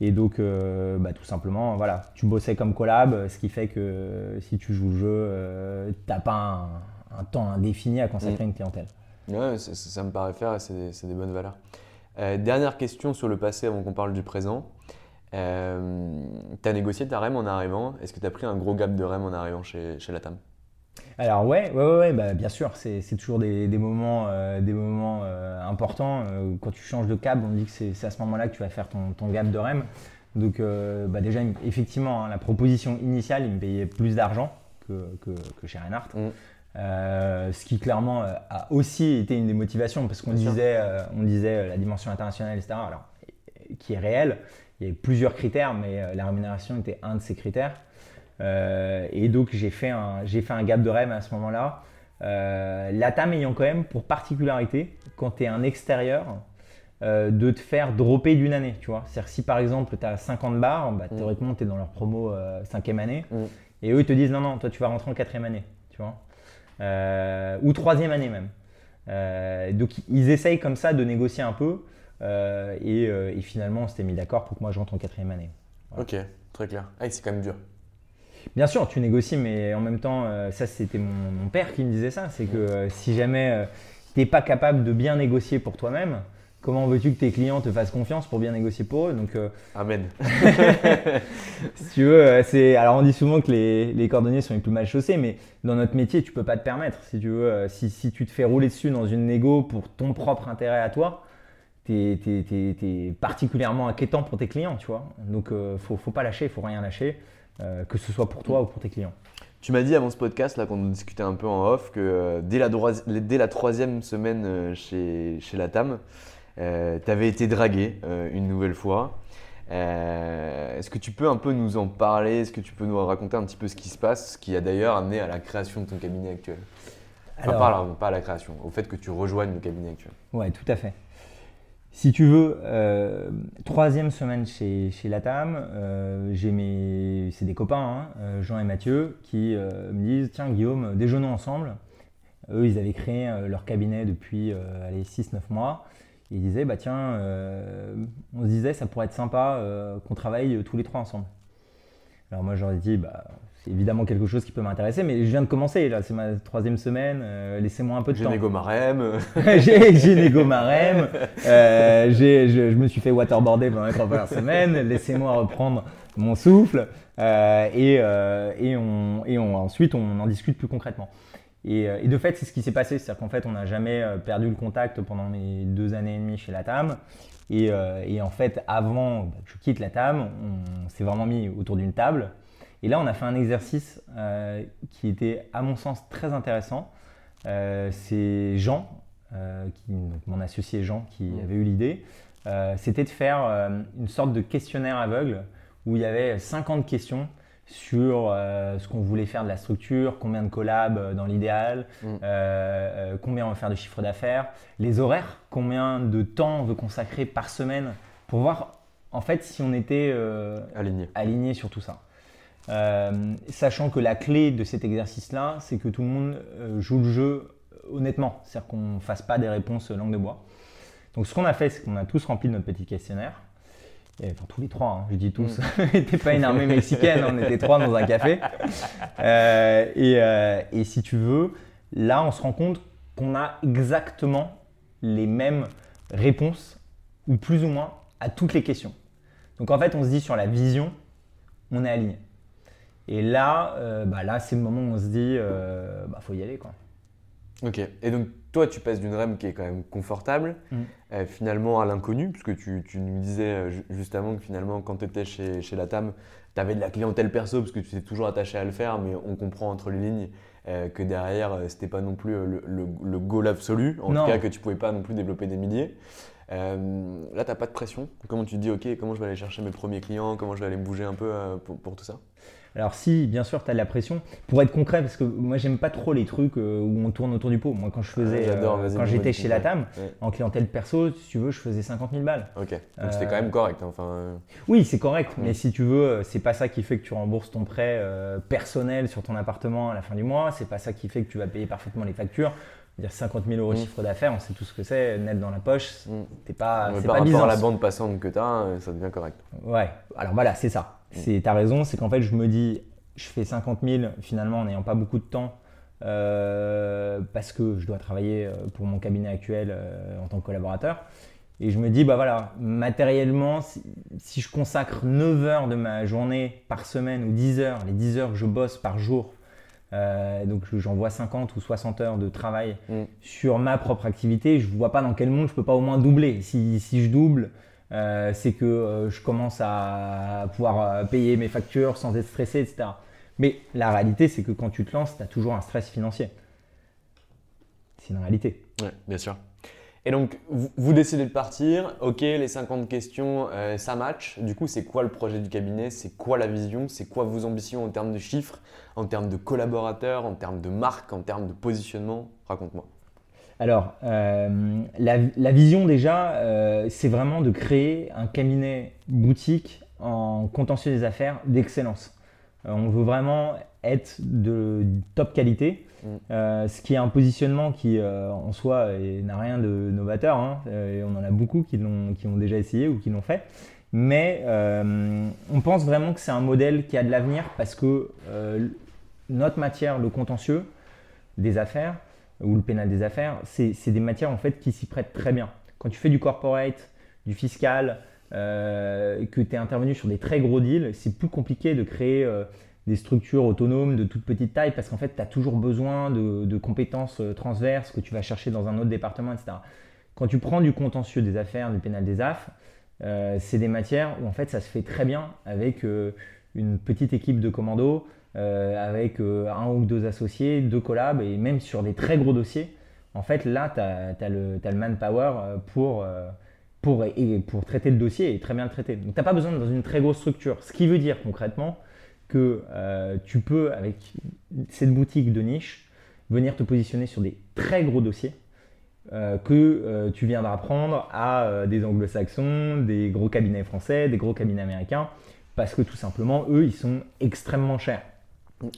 Speaker 2: Et donc, bah, tout simplement, voilà, tu bossais comme collab, ce qui fait que si tu joues le jeu, tu n'as pas un, temps indéfini à consacrer à une clientèle.
Speaker 1: Ouais, ça, me paraît faire et c'est des bonnes valeurs. dernière question sur le passé avant qu'on parle du présent. Euh, tu as négocié ta REM en arrivant. Est-ce que tu as pris un gros gap de REM en arrivant chez, chez Latam?
Speaker 2: Alors ouais, ouais, ouais, bah, bien sûr, c'est toujours des, des moments, euh, des moments euh, importants. quand tu changes de cab, on dit que c'est à ce moment-là que tu vas faire ton, ton gap de REM. Donc bah, déjà, effectivement, hein, la proposition initiale, il me payait plus d'argent que, que, que, chez Reinhardt. Mm. ce qui clairement a aussi été une des motivations parce qu'on disait, on disait la dimension internationale, etc. Alors, qui est réelle, il y avait plusieurs critères, mais euh, la rémunération était un de ces critères. Euh, et donc j'ai fait, un, fait un gap de rêve à ce moment-là. Euh, la TAM ayant quand même pour particularité, quand tu es un extérieur, de te faire dropper d'une année. Tu vois C'est-à-dire si par exemple tu as 50 bars, bah, mm. théoriquement tu es dans leur promo 5 année, mm. et eux ils te disent non, non, toi tu vas rentrer en quatrième année. Tu vois ou troisième année même. donc ils essayent comme ça de négocier un peu. Euh, et, euh, et finalement, on s'était mis d'accord pour que moi je rentre en quatrième année.
Speaker 1: Ok, très clair. Ah, c'est quand même dur.
Speaker 2: Bien sûr, tu négocies, mais en même temps, euh, ça c'était mon, mon père qui me disait ça, c'est que euh, si jamais euh, tu n'es pas capable de bien négocier pour toi-même, comment veux-tu que tes clients te fassent confiance pour bien négocier pour eux? Donc, euh,
Speaker 1: Amen.
Speaker 2: si tu veux, c'est. Alors, on dit souvent que les, les cordonniers sont les plus mal chaussés, mais dans notre métier, tu peux pas te permettre. Si tu veux, si, si tu te fais rouler dessus dans une négo pour ton propre intérêt à toi, t'es es, particulièrement inquiétant pour tes clients, tu vois. Donc, euh, faut, faut pas lâcher, faut rien lâcher, euh, que ce soit pour toi ou pour tes clients.
Speaker 1: Tu m'as dit avant ce podcast, là, qu'on discutait un peu en off, que euh, dès, la droisi- dès la troisième semaine euh, chez, chez la TAM, tu avais été dragué une nouvelle fois. Euh, Est-ce que tu peux un peu nous en parler? Est-ce que tu peux nous raconter un petit peu ce qui se passe, ce qui a d'ailleurs amené à la création de ton cabinet actuel? Enfin,
Speaker 2: Alors-
Speaker 1: pas, à la- pas à la création, au fait que tu rejoignes le cabinet actuel.
Speaker 2: Ouais, tout à fait. Si tu veux, euh, troisième semaine chez, chez Latam, euh, j'ai mes, c'est des copains, hein, euh, Jean et Mathieu, qui me disent Tiens, Guillaume, déjeunons ensemble. Eux, ils avaient créé leur cabinet depuis euh, allez, 6-9 mois. Ils disaient Bah tiens, on se disait, ça pourrait être sympa qu'on travaille tous les trois ensemble. Alors moi, j'aurais dit Bah. C'est évidemment quelque chose qui peut m'intéresser, mais je viens de commencer, là, c'est ma troisième semaine, euh, laissez-moi un peu de
Speaker 1: J'ai
Speaker 2: temps.
Speaker 1: Marem.
Speaker 2: j'ai j'ai négo ma REM, euh, j'ai- je, je me suis fait waterboarder pendant les trois premières semaines, laissez-moi reprendre mon souffle euh, et, euh, et, on, et on- ensuite on en discute plus concrètement. Et, et de fait, c'est ce qui s'est passé, c'est-à-dire qu'en fait, on n'a jamais perdu le contact pendant mes deux années et demie chez la TAM. Et, euh, et en fait, avant bah, que je quitte la TAM, on s'est vraiment mis autour d'une table. Et là, on a fait un exercice euh, qui était, à mon sens, très intéressant. Euh, c'est Jean, euh, qui, donc mon associé Jean, qui avait eu l'idée. C'était de faire une sorte de questionnaire aveugle où il y avait 50 questions sur ce qu'on voulait faire de la structure, combien de collabs dans l'idéal,
Speaker 1: Mm.
Speaker 2: combien on veut faire de chiffre d'affaires, les horaires, combien de temps on veut consacrer par semaine pour voir en fait si on était
Speaker 1: Aligné.
Speaker 2: aligné sur tout ça. Euh, sachant que la clé de cet exercice-là, c'est que tout le monde euh, joue le jeu honnêtement, c'est-à-dire qu'on ne fasse pas des réponses langue de bois. Donc ce qu'on a fait, c'est qu'on a tous rempli notre petit questionnaire. Et, enfin, tous les trois, hein, je dis tous. on n'était pas une armée mexicaine, on était trois dans un café. Euh, et, euh, et si tu veux, là, on se rend compte qu'on a exactement les mêmes réponses, ou plus ou moins, à toutes les questions. Donc en fait, on se dit sur la vision, on est aligné. Et là, euh, bah là c'est le moment où on se dit, euh, bah, faut y aller quoi.
Speaker 1: Ok. Et donc, toi, tu passes d'une REM qui est quand même confortable,
Speaker 2: Mm.
Speaker 1: euh, finalement à l'inconnu, puisque tu, tu nous disais euh, ju- justement que finalement, quand tu étais chez, chez la TAM, tu avais de la clientèle perso, parce que tu t'es toujours attaché à le faire, mais on comprend entre les lignes que derrière, c'était pas non plus le, le, le goal absolu, en
Speaker 2: Non.
Speaker 1: tout cas que tu pouvais pas non plus développer des milliers. Euh, là, tu pas de pression? Comment tu te dis, ok, comment je vais aller chercher mes premiers clients, comment je vais aller me bouger un peu euh, pour, pour tout ça?
Speaker 2: Alors si, bien sûr, tu as de la pression. Pour être concret, parce que moi j'aime pas trop les trucs euh, où on tourne autour du pot. Moi quand je faisais,
Speaker 1: Ouais, j'adore,
Speaker 2: euh, quand j'étais chez
Speaker 1: coup,
Speaker 2: la
Speaker 1: ouais.
Speaker 2: TAM,
Speaker 1: Ouais.
Speaker 2: en clientèle perso, si tu veux, je faisais 50 000 balles.
Speaker 1: Ok. Donc,
Speaker 2: Euh,
Speaker 1: c'était quand même correct. hein, Enfin,
Speaker 2: Oui, c'est correct,
Speaker 1: Mm.
Speaker 2: mais si tu veux, c'est pas ça qui fait que tu rembourses ton prêt euh, personnel sur ton appartement à la fin du mois. C'est pas ça qui fait que tu vas payer parfaitement les factures. Dire 50 000 euros de
Speaker 1: Mm.
Speaker 2: chiffre d'affaires, on sait tout ce que c'est, net dans la poche.
Speaker 1: Mm.
Speaker 2: T'es pas,
Speaker 1: mais
Speaker 2: c'est
Speaker 1: par
Speaker 2: pas
Speaker 1: rapport à la bande passante que tu as, ça devient correct.
Speaker 2: Ouais, alors voilà, c'est ça. C'est, t'as raison, c'est qu'en fait, je me dis, je fais 50 000 finalement en n'ayant pas beaucoup de temps euh, parce que je dois travailler euh, pour mon cabinet actuel euh, en tant que collaborateur. Et je me dis, bah voilà, matériellement, si, si je consacre 9 heures de ma journée par semaine ou 10 heures, les 10 heures que je bosse par jour, euh, donc j'envoie 50 ou 60 heures de travail
Speaker 1: Mm.
Speaker 2: sur ma propre activité, je ne vois pas dans quel monde je peux pas au moins doubler. Si, si je double, euh, c'est que euh, je commence à pouvoir euh, payer mes factures sans être stressé, etc. Mais la réalité, c'est que quand tu te lances, tu as toujours un stress financier. C'est une réalité.
Speaker 1: Ouais, bien sûr. Et donc, vous, décidez de partir. Ok, les 50 questions, ça match. Du coup, c'est quoi le projet du cabinet? C'est quoi la vision? C'est quoi vos ambitions en termes de chiffres, en termes de collaborateurs, en termes de marque, en termes de positionnement? Raconte-moi.
Speaker 2: Alors, euh, la, la vision déjà, euh, c'est vraiment de créer un cabinet boutique en contentieux des affaires d'excellence. Euh, on veut vraiment être de top qualité.
Speaker 1: Mm.
Speaker 2: Ce qui est un positionnement qui en soi n'a rien de novateur. hein. Et on en a beaucoup qui l'ont qui ont déjà essayé ou qui l'ont fait. Mais on pense vraiment que c'est un modèle qui a de l'avenir parce que notre matière, le contentieux des affaires ou le pénal des affaires, c'est des matières en fait qui s'y prêtent très bien. Quand tu fais du corporate, du fiscal, euh, que tu es intervenu sur des très gros deals, c'est plus compliqué de créer euh, des structures autonomes de toute petite taille parce qu'en fait, tu as toujours besoin de, de compétences euh, transverses que tu vas chercher dans un autre département, etc. Quand tu prends du contentieux des affaires, du pénal des AF, euh, c'est des matières où en fait ça se fait très bien avec une petite équipe de commando, euh, avec euh, un ou deux associés, deux collabs et même sur des très gros dossiers. En fait, là, tu as, le, manpower euh, pour, euh, pour, et pour traiter le dossier et très bien le traiter. Donc, tu n'as pas besoin dans une très grosse structure. Ce qui veut dire concrètement que euh, tu peux, avec cette boutique de niche, venir te positionner sur des très gros dossiers euh, que euh, tu viendras prendre à euh, des anglo-saxons, des gros cabinets français, des gros cabinets américains, parce que tout simplement, eux, ils sont extrêmement chers.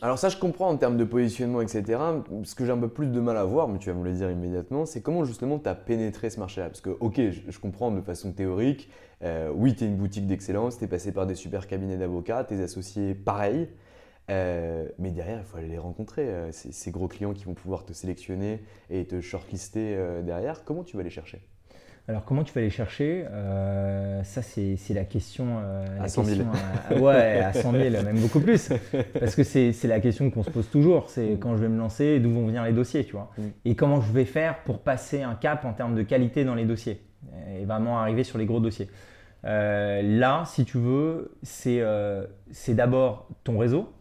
Speaker 1: Alors ça, je comprends en termes de positionnement, etc. Ce que j'ai un peu plus de mal à voir, mais tu vas me le dire immédiatement, c'est comment justement tu as pénétré ce marché-là? Parce que, ok, je, comprends de façon théorique, euh, oui, tu es une boutique d'excellence, tu es passé par des super cabinets d'avocats, tes associés, pareil. Euh, mais derrière, il faut aller les rencontrer, euh, ces, gros clients qui vont pouvoir te sélectionner et te shortlister derrière. Comment tu vas les chercher?
Speaker 2: Alors, comment tu vas les chercher Euh, Ça, c'est la question. euh,
Speaker 1: À
Speaker 2: la
Speaker 1: 100 000.
Speaker 2: question à- ouais, à 100 000, même beaucoup plus. Parce que c'est la question qu'on se pose toujours c'est quand je vais me lancer, d'où vont venir les dossiers, tu vois.
Speaker 1: Mm.
Speaker 2: Et comment je vais faire pour passer un cap en termes de qualité dans les dossiers et vraiment arriver sur les gros dossiers. Euh, là, si tu veux, c'est euh, d'abord ton réseau,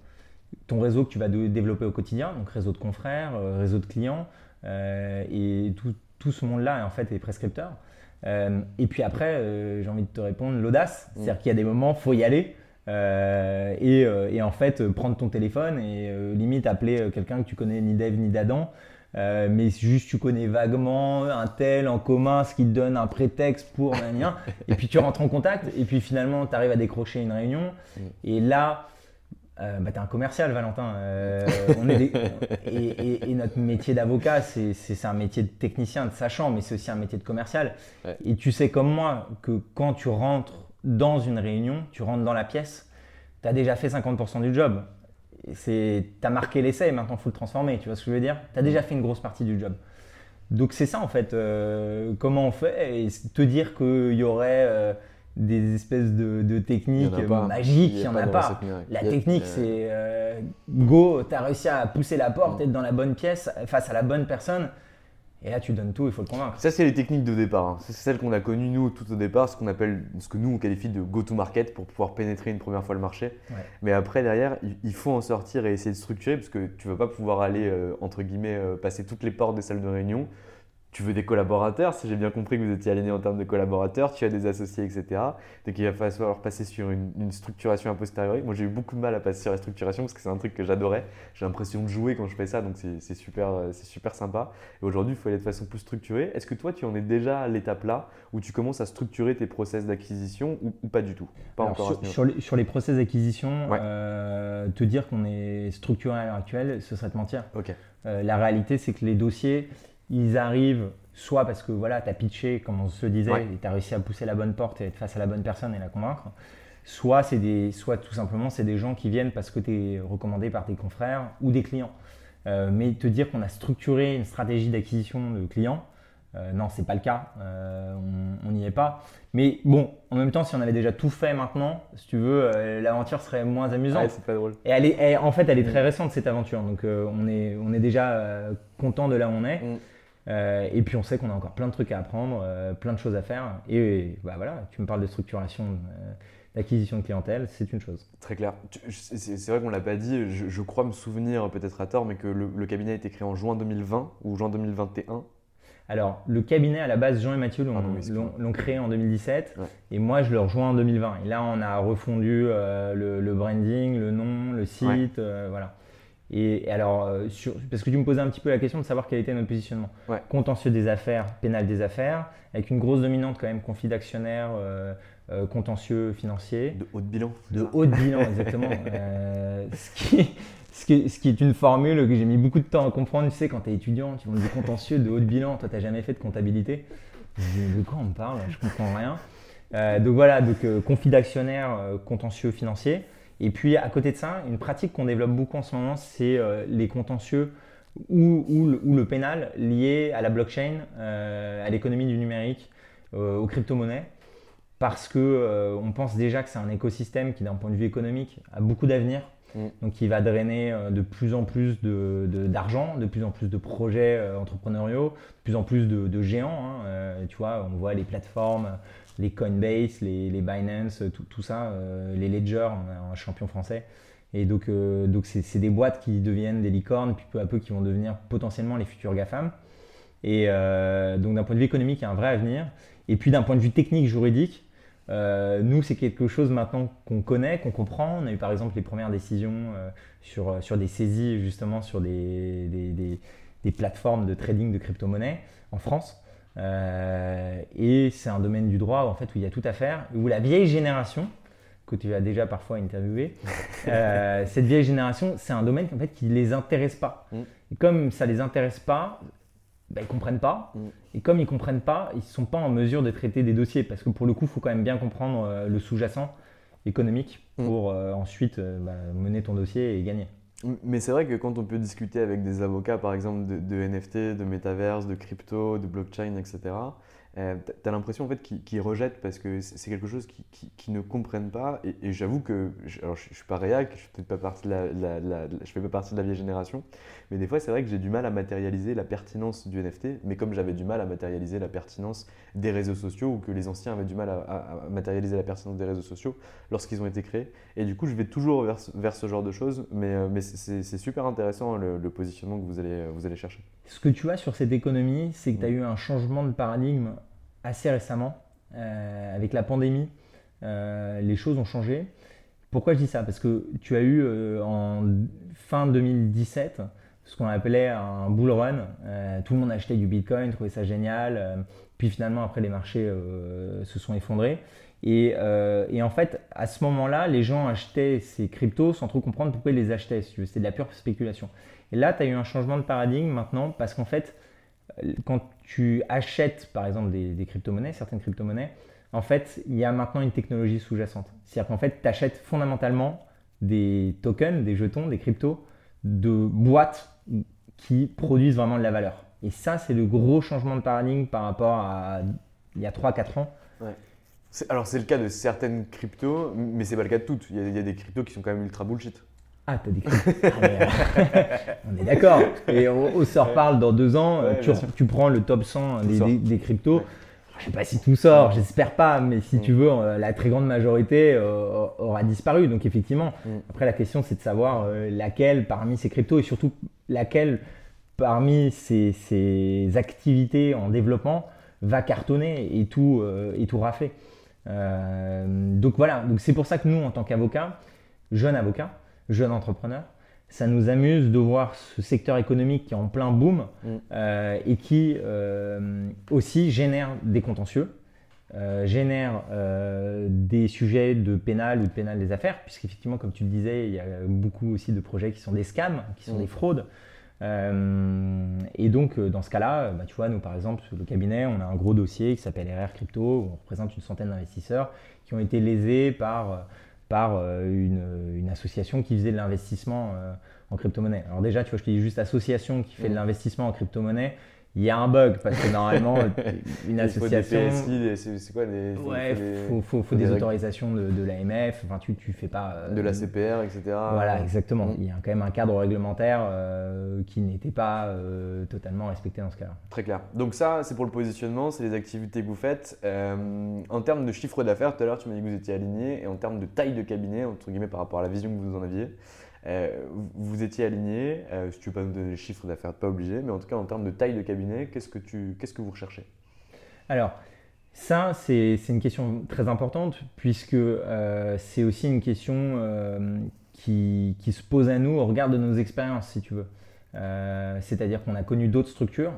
Speaker 2: ton réseau que tu vas développer au quotidien, donc réseau de confrères, euh, réseau de clients, euh, et tout, tout ce monde-là en fait est prescripteur. Euh, et puis après, euh, j'ai envie de te répondre, l'audace, c'est-à-dire qu'il y a des moments, faut y aller. euh, et, et en fait, prendre ton téléphone et limite appeler quelqu'un que tu connais ni d'Ève ni d'Adam, mais juste tu connais vaguement un tel en commun, ce qui te donne un prétexte pour un lien, et puis tu rentres en contact, et puis finalement tu arrives à décrocher une réunion, et là, euh, bah, tu es un commercial, Valentin. Euh, on est des- et, et- et notre métier d'avocat, c'est un métier de technicien, de sachant, mais c'est aussi un métier de commercial.
Speaker 1: Ouais.
Speaker 2: Et tu sais comme moi que quand tu rentres dans une réunion, tu rentres dans la pièce, tu as déjà fait 50% du job. Tu as marqué l'essai et maintenant il faut le transformer. Tu vois ce que je veux dire? Tu as déjà fait une grosse partie du job. Donc c'est ça en fait, euh, comment on fait et te dire qu'il y aurait euh, des espèces de, de techniques
Speaker 1: Il y en a pas.
Speaker 2: magiques,
Speaker 1: Il
Speaker 2: n'y en a pas. La technique c'est euh, go, tu as réussi à pousser la porte, être dans la bonne pièce face à la bonne personne et là tu donnes tout, il faut le convaincre.
Speaker 1: Ça, c'est les techniques de départ. hein. C'est celles qu'on a connues, nous, tout au départ, ce qu'on appelle, ce que nous, on qualifie de go-to-market pour pouvoir pénétrer une première fois le marché.
Speaker 2: Ouais.
Speaker 1: Mais après, derrière, il- il faut en sortir et essayer de structurer parce que tu ne vas pas pouvoir aller, euh, entre guillemets, euh, passer toutes les portes des salles de réunion. Tu veux des collaborateurs, si j'ai bien compris que vous étiez aligné en termes de collaborateurs, tu as des associés, etc. Donc il va falloir passer sur une, une structuration a posteriori. Moi j'ai eu beaucoup de mal à passer sur la structuration parce que c'est un truc que j'adorais. J'ai l'impression de jouer quand je fais ça, donc c'est super, euh, super sympa. Et aujourd'hui, il faut aller de façon plus structurée. Est-ce que toi, tu en es déjà à l'étape là où tu commences à structurer tes process d'acquisition ou, ou pas du tout? Pas
Speaker 2: Alors,
Speaker 1: encore
Speaker 2: sur, sur les, sur les process d'acquisition,
Speaker 1: Ouais.
Speaker 2: euh, te dire qu'on est structuré à l'heure actuelle, ce serait te mentir. Euh, la réalité, c'est que les dossiers, ils arrivent soit parce que voilà, tu as pitché, comme on se disait,
Speaker 1: Ouais.
Speaker 2: et tu as réussi à pousser la bonne porte et être face à la bonne personne et la convaincre. Soit, c'est des, soit tout simplement, c'est des gens qui viennent parce que tu es recommandé par tes confrères ou des clients. Euh, mais te dire qu'on a structuré une stratégie d'acquisition de clients, euh, non, c'est pas le cas. Euh, on n'y est pas. Mais bon, en même temps, si on avait déjà tout fait maintenant, si tu veux, euh, l'aventure serait moins amusante.
Speaker 1: Ouais, c'est pas drôle.
Speaker 2: Et elle est, elle- en fait, elle est très récente cette aventure, donc on, est, on est déjà content de là où on est.
Speaker 1: Mm.
Speaker 2: Euh, et puis on sait qu'on a encore plein de trucs à apprendre, euh, plein de choses à faire. Et, bah voilà, tu me parles de structuration, euh, d'acquisition de clientèle, c'est une chose.
Speaker 1: Très clair. C'est vrai qu'on l'a pas dit, je, je crois me souvenir, peut-être à tort, mais que le, le cabinet a été créé en juin 2020 ou juin 2021.
Speaker 2: Alors, le cabinet à la base, Jean et Mathieu l'ont créé en 2017
Speaker 1: Ouais.
Speaker 2: et moi je le rejoins en 2020. Et là, on a refondu le, le branding, le nom, le site,
Speaker 1: Ouais.
Speaker 2: voilà. Et, alors, euh, sur- parce que tu me posais un petit peu la question de savoir quel était notre positionnement.
Speaker 1: Ouais.
Speaker 2: Contentieux des affaires, pénal des affaires, avec une grosse dominante quand même conflit d'actionnaires, euh, euh, contentieux financier.
Speaker 1: De haut de bilan.
Speaker 2: De haut de bilan, exactement. Euh, ce, qui, ce, qui est, ce qui est une formule que j'ai mis beaucoup de temps à comprendre. Tu sais, quand tu es étudiant, tu vends du contentieux de haut de bilan, toi, tu n'as jamais fait de comptabilité. De quoi on me parle? Je comprends rien. Euh, donc voilà, donc euh, conflit d'actionnaire, euh, contentieux financier. Et puis à côté de ça, une pratique qu'on développe beaucoup en ce moment, c'est les contentieux ou, ou, le, pénal lié à la blockchain, à l'économie du numérique, aux crypto-monnaies parce que on pense déjà que c'est un écosystème qui, d'un point de vue économique, a beaucoup d'avenir. Mm. Donc, qui va drainer de plus en plus d'argent, de, de, plus en plus de projets entrepreneuriaux, de plus en plus de, géants. Hein. tu vois, on voit les plateformes les Coinbase, les, Binance, tout, ça, euh, les Ledger, un champion français. Et donc, euh, donc c'est, des boîtes qui deviennent des licornes, puis peu à peu qui vont devenir potentiellement les futurs GAFAM. Et euh, donc d'un point de vue économique, il y a un vrai avenir. Et puis d'un point de vue technique, juridique, nous, c'est quelque chose maintenant qu'on connaît, qu'on comprend. On a eu par exemple les premières décisions sur, sur des saisies justement sur des, des, des plateformes de trading de crypto-monnaies en France. Euh, et c'est un domaine du droit en fait, où il y a tout à faire, où la vieille génération, que tu as déjà parfois interviewé, euh, cette vieille génération, c'est un domaine en fait, qui ne les intéresse pas. Mm. Et comme ça ne les intéresse pas, bah, ils ne comprennent pas. Mm. Et comme ils ne comprennent pas, ils ne sont pas en mesure de traiter des dossiers. Parce que pour le coup, il faut quand même bien comprendre euh, le sous-jacent économique mm. pour ensuite bah, mener ton dossier et gagner.
Speaker 1: Mais c'est vrai que quand on peut discuter avec des avocats, par exemple, de, NFT, de métaverse, de crypto, de blockchain, etc., euh, tu as l'impression en fait qu'ils rejettent parce que c'est quelque chose qu'ils qui, ne comprennent pas. Et, j'avoue que, alors je, ne suis pas réac, je ne fais pas partie de la vieille génération, mais des fois c'est vrai que j'ai du mal à matérialiser la pertinence du NFT, mais comme j'avais du mal à matérialiser la pertinence des réseaux sociaux ou que les anciens avaient du mal à, matérialiser la pertinence des réseaux sociaux lorsqu'ils ont été créés. Et du coup, je vais toujours vers, ce genre de choses, mais, euh, c'est super intéressant le, positionnement que vous allez chercher.
Speaker 2: Ce que tu vois sur cette économie, c'est que tu as eu un changement de paradigme assez récemment. Euh, avec la pandémie, euh, les choses ont changé. Pourquoi je dis ça? Parce que tu as eu euh, en fin 2017 ce qu'on appelait un bull run. tout le monde achetait du Bitcoin, trouvait ça génial. puis finalement, après, les marchés se sont effondrés. Et, et, en fait, à ce moment-là, les gens achetaient ces cryptos sans trop comprendre pourquoi ils les achetaient. C'était de la pure spéculation. Et là, tu as eu un changement de paradigme maintenant parce qu'en fait, quand tu achètes par exemple des, crypto-monnaies, certaines crypto-monnaies, en fait, il y a maintenant une technologie sous-jacente. C'est-à-dire qu'en fait, tu achètes fondamentalement des tokens, des jetons, des cryptos de boîtes qui produisent vraiment de la valeur. Et ça, c'est le gros changement de paradigme par rapport à il y a 3-4 ans.
Speaker 1: Alors, c'est le cas de certaines cryptos, mais c'est pas le cas de toutes. Il y, a, il y, a, des cryptos qui sont quand même ultra bullshit.
Speaker 2: Ah, t'as des ah, on est d'accord. Et on, se reparle dans deux ans. tu, prends le top 100 des, cryptos. Je sais pas si tout sort, j'espère pas, mais si tu veux, euh, la très grande majorité euh, aura disparu. Donc effectivement, après la question c'est de savoir euh, laquelle parmi ces cryptos et surtout laquelle parmi ces, activités en développement va cartonner et tout, et tout rafler. Donc voilà, donc c'est pour ça que nous, en tant qu'avocats, jeunes avocats, jeunes entrepreneurs. Ça nous amuse de voir ce secteur économique qui est en plein boom mm. euh, et qui euh, aussi génère des contentieux, euh, génère des sujets de pénal ou de pénal des affaires, puisqu'effectivement, comme tu le disais, il y a beaucoup aussi de projets qui sont des scams, qui sont mm. des fraudes. Et donc, dans ce cas-là, bah, tu vois, nous, par exemple, sur le cabinet, on a un gros dossier qui s'appelle RR Crypto, où on représente une centaine d'investisseurs qui ont été lésés par par euh, une, association qui faisait de l'investissement euh, en crypto-monnaie. Alors déjà, tu vois, je te dis juste association qui fait de l'investissement en crypto-monnaie il y a un bug parce que normalement une association
Speaker 1: c'est quoi les
Speaker 2: ouais faut, faut, faut, des, autorisations de, de l'AMF enfin tu tu fais pas
Speaker 1: euh, de la CPR etc
Speaker 2: voilà exactement. Mm. il y a quand même un cadre réglementaire euh, qui n'était pas euh, totalement respecté dans ce cas-là.
Speaker 1: Très clair. Donc ça c'est pour le positionnement c'est les activités que vous faites. En termes de chiffre d'affaires tout à l'heure tu m'as dit que vous étiez aligné et en termes de taille de cabinet entre guillemets par rapport à la vision que vous en aviez euh, vous étiez aligné, euh, si tu veux pas nous donner les chiffres d'affaires, pas obligé, mais en tout cas en termes de taille de cabinet, qu'est-ce que, tu, qu'est-ce que vous recherchez?
Speaker 2: Alors, ça, c'est, une question très importante, puisque euh, c'est aussi une question qui, qui, se pose à nous au regard de nos expériences, si tu veux. c'est-à-dire qu'on a connu d'autres structures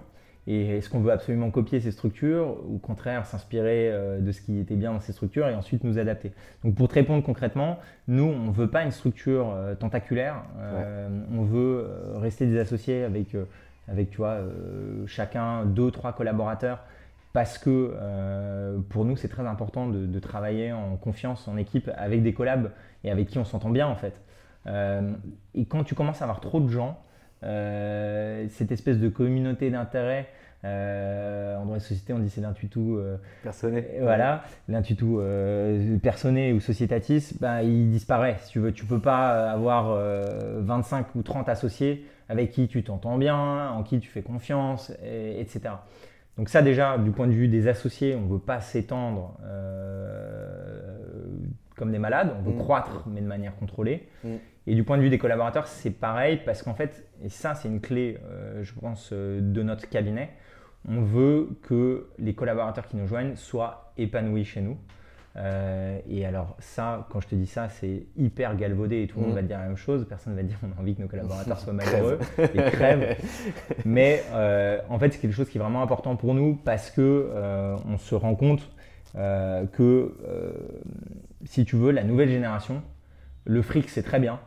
Speaker 2: Et est-ce qu'on veut absolument copier ces structures ou au contraire s'inspirer euh, de ce qui était bien dans ces structures et ensuite nous adapter? Donc pour te répondre concrètement, nous, on ne veut pas une structure euh, tentaculaire. Euh, on veut rester des associés avec, avec tu vois, chacun deux, trois collaborateurs parce que pour nous, c'est très important de, de, travailler en confiance, en équipe, avec des collabs et avec qui on s'entend bien en fait. et quand tu commences à avoir trop de gens, cette espèce de communauté d'intérêt. Euh, en droit de société, on dit c'est l'intuitu
Speaker 1: euh, personné.
Speaker 2: Voilà, l'intuitu euh, personné ou sociétatis, ben, il disparaît. Si tu veux, tu peux pas avoir 25 ou 30 associés avec qui tu t'entends bien, en qui tu fais confiance, etc. Donc ça déjà, du point de vue des associés, on ne veut pas s'étendre comme des malades, on veut mm. croître mais de manière contrôlée. Mm. Et du point de vue des collaborateurs, c'est pareil parce qu'en fait, et ça c'est une clé, euh, je pense, euh, de notre cabinet, on veut que les collaborateurs qui nous joignent soient épanouis chez nous. Euh, et alors ça, quand je te dis ça, c'est hyper galvaudé et tout le monde mm. va te dire la même chose. Personne ne va te dire on a envie que nos collaborateurs soient malheureux et crèvent. Mais en fait, c'est quelque chose qui est vraiment important pour nous parce que on se rend compte que si tu veux, la nouvelle génération, le fric c'est très bien,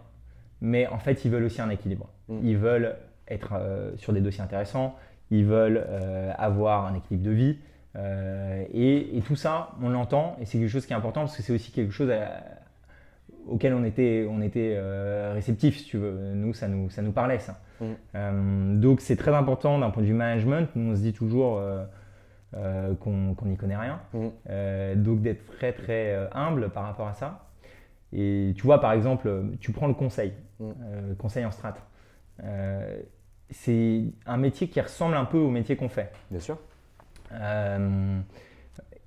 Speaker 2: mais en fait, ils veulent aussi un équilibre. Mm. Ils veulent être euh, sur des dossiers intéressants, ils veulent euh, avoir un équilibre de vie. Euh, et, tout ça, on l'entend, et c'est quelque chose qui est important parce que c'est aussi quelque chose auquel on était, on était réceptif, si tu veux. Nous, ça nous, ça nous parlait, ça. Mm. donc, c'est très important d'un point de vue management. Nous, on se dit toujours qu'on n'y connaît rien. Mm. donc, d'être très, très humble par rapport à ça. Et tu vois, par exemple, tu prends le conseil, mm. euh, conseil en strat. Euh, c'est un métier qui ressemble un peu au métier qu'on fait.
Speaker 1: Bien sûr.
Speaker 2: Euh,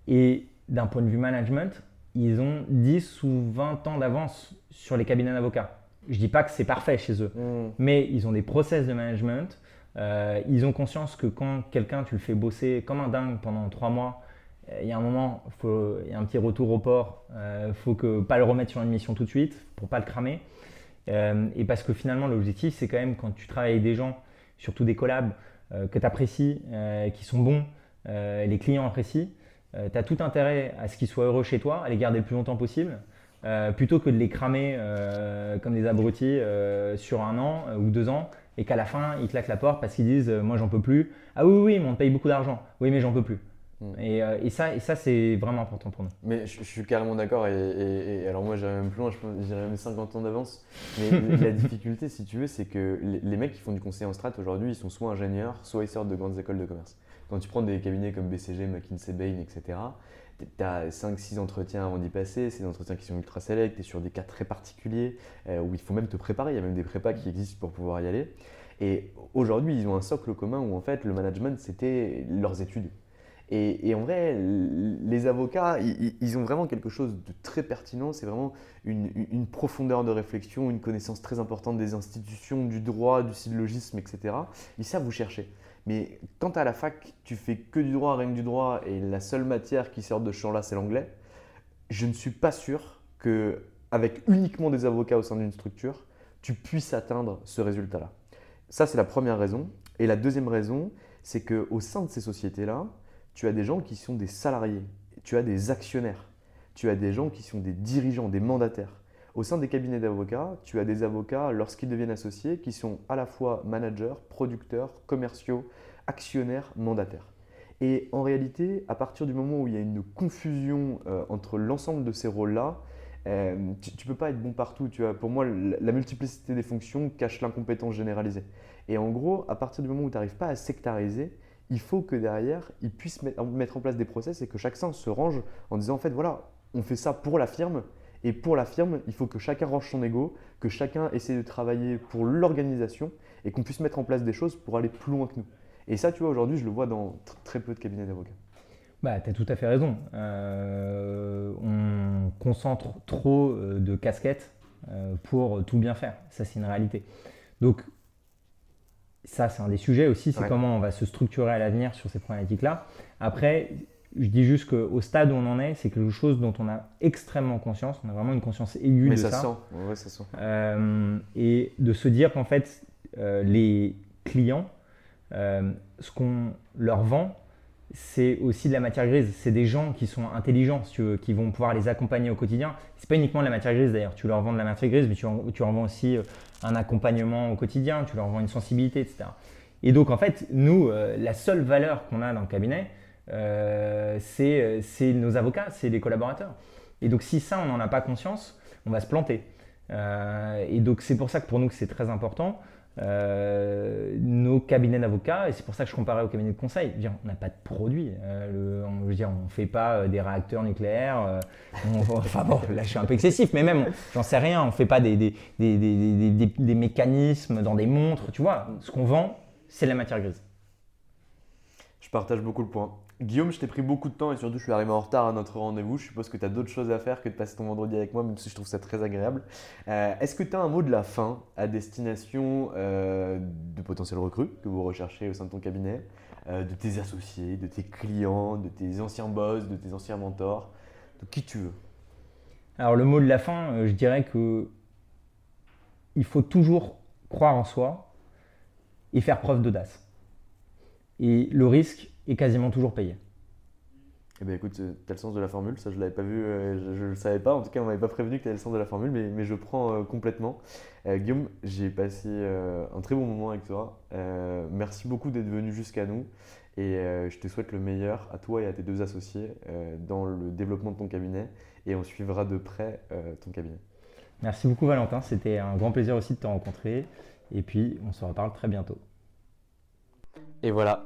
Speaker 2: et d'un point de vue management, ils ont 10 ou 20 ans d'avance sur les cabinets d'avocats. Je ne dis pas que c'est parfait chez eux, mm. mais ils ont des process de management. ils ont conscience que quand quelqu'un, tu le fais bosser comme un dingue pendant 3 mois, il y a un moment, il y a un petit retour au port. Il euh, faut que pas le remettre sur une mission tout de suite pour pas le cramer. Euh, et parce que finalement, l'objectif, c'est quand même quand tu travailles avec des gens, surtout des collabs euh, que tu apprécies, qui sont bons, les clients apprécient, tu as tout intérêt à ce qu'ils soient heureux chez toi, à les garder le plus longtemps possible. plutôt que de les cramer comme des abrutis sur un an ou deux ans et qu'à la fin ils claquent la porte parce qu'ils disent moi j'en peux plus. Ah oui, oui, mais on te paye beaucoup d'argent. Oui, mais j'en peux plus. Mm. Euh, et, ça, et ça c'est vraiment important pour nous.
Speaker 1: Mais je, suis carrément d'accord. Et, alors, moi, j'irais même plus loin, je dirais même 50 ans d'avance. Mais la difficulté, si tu veux, c'est que les, mecs qui font du conseil en strat aujourd'hui, ils sont soit ingénieurs, soit ils sortent de grandes écoles de commerce. Quand tu prends des cabinets comme BCG, McKinsey, Bain, etc., tu as 5-6 entretiens avant d'y passer. C'est des entretiens qui sont ultra sélects. Tu es sur des cas très particuliers euh, où il faut même te préparer. Il y a même des prépas qui existent pour pouvoir y aller. Et aujourd'hui, ils ont un socle commun où en fait, le management, c'était leurs études. Et, en vrai, les avocats, ils, ont vraiment quelque chose de très pertinent. C'est vraiment une, profondeur de réflexion, une connaissance très importante des institutions, du droit, du syllogisme, etc. Ils savent vous chercher. Mais quand à la fac, tu fais que du droit, rien que du droit, et la seule matière qui sort de ce champ-là, c'est l'anglais, je ne suis pas sûr que avec uniquement des avocats au sein d'une structure, tu puisses atteindre ce résultat-là. Ça, c'est la première raison. Et la deuxième raison, c'est qu'au sein de ces sociétés-là, tu as des gens qui sont des salariés, tu as des actionnaires, tu as des gens qui sont des dirigeants, des mandataires. Au sein des cabinets d'avocats, tu as des avocats, lorsqu'ils deviennent associés, qui sont à la fois managers, producteurs, commerciaux, actionnaires, mandataires. Et en réalité, à partir du moment où il y a une confusion euh, entre l'ensemble de ces rôles-là, euh, tu ne peux pas être bon partout. Tu vois. Pour moi, la multiplicité des fonctions cache l'incompétence généralisée. Et en gros, à partir du moment où tu n'arrives pas à sectariser, il faut que derrière, ils puissent mettre en place des process et que chaque sein se range en disant en fait, voilà, on fait ça pour la firme. Et pour la firme, il faut que chacun range son ego, que chacun essaie de travailler pour l'organisation et qu'on puisse mettre en place des choses pour aller plus loin que nous. Et ça, tu vois, aujourd'hui, je le vois dans très peu de cabinets d'avocats.
Speaker 2: Bah, tu as tout à fait raison. Euh, on concentre trop euh, de casquettes euh, pour tout bien faire. Ça, c'est une réalité. Donc, ça, c'est un des sujets aussi, c'est comment on va se structurer à l'avenir sur ces problématiques-là. Après, je dis juste qu'au stade où on en est, c'est quelque chose dont on a extrêmement conscience. On a vraiment une conscience aiguë de ça.
Speaker 1: ça. Ouais, ça
Speaker 2: euh, et de se dire qu'en fait, euh, les clients ce qu'on leur vend, c'est aussi de la matière grise. C'est des gens qui sont intelligents, qui vont pouvoir les accompagner au quotidien. C'est pas uniquement de la matière grise d'ailleurs. Tu leur vends de la matière grise, mais tu, leur vends aussi euh, un accompagnement au quotidien, tu leur vends une sensibilité, etc. Et donc en fait, nous, euh, la seule valeur qu'on a dans le cabinet, euh, c'est nos avocats, c'est les collaborateurs. Et donc si ça, on n'en a pas conscience, on va se planter. et donc c'est pour ça que pour nous, c'est très important. Euh, nos cabinets d'avocats, et c'est pour ça que je comparais au cabinet de conseil, on n'a pas de produit. Euh, on, ne fait pas euh, des réacteurs nucléaires. enfin bon, là je suis un peu excessif, mais même, j'en sais rien, on ne fait pas des, des, mécanismes dans des montres, tu vois. Ce qu'on vend, c'est la matière grise.
Speaker 1: Je partage beaucoup le point. Guillaume, je t'ai pris beaucoup de temps et surtout je suis arrivé en retard à notre rendez-vous. Je suppose que tu as d'autres choses à faire que de passer ton vendredi avec moi, même si je trouve ça très agréable. Euh, est-ce que tu as un mot de la fin à destination euh, de potentiels recrues que vous recherchez au sein de ton cabinet, euh, de tes associés, de tes clients, de tes anciens boss, de tes anciens mentors, de qui tu veux?
Speaker 2: Alors le mot de la fin, je dirais que il faut toujours croire en soi et faire preuve d'audace. Et le risque, est quasiment toujours payé.
Speaker 1: Eh bien écoute, euh, tu as le sens de la formule, ça je ne l'avais pas vu, euh, je ne le savais pas, en tout cas on m'avait pas prévenu que tu avais le sens de la formule, mais, mais je prends euh, complètement. Guillaume, j'ai passé un très bon moment avec toi, merci beaucoup d'être venu jusqu'à nous et je te souhaite le meilleur à toi et à tes deux associés dans le développement de ton cabinet et on suivra de près ton cabinet.
Speaker 2: Merci beaucoup Valentin, c'était un grand plaisir aussi de te rencontrer et puis on se reparle très bientôt.
Speaker 1: Et voilà,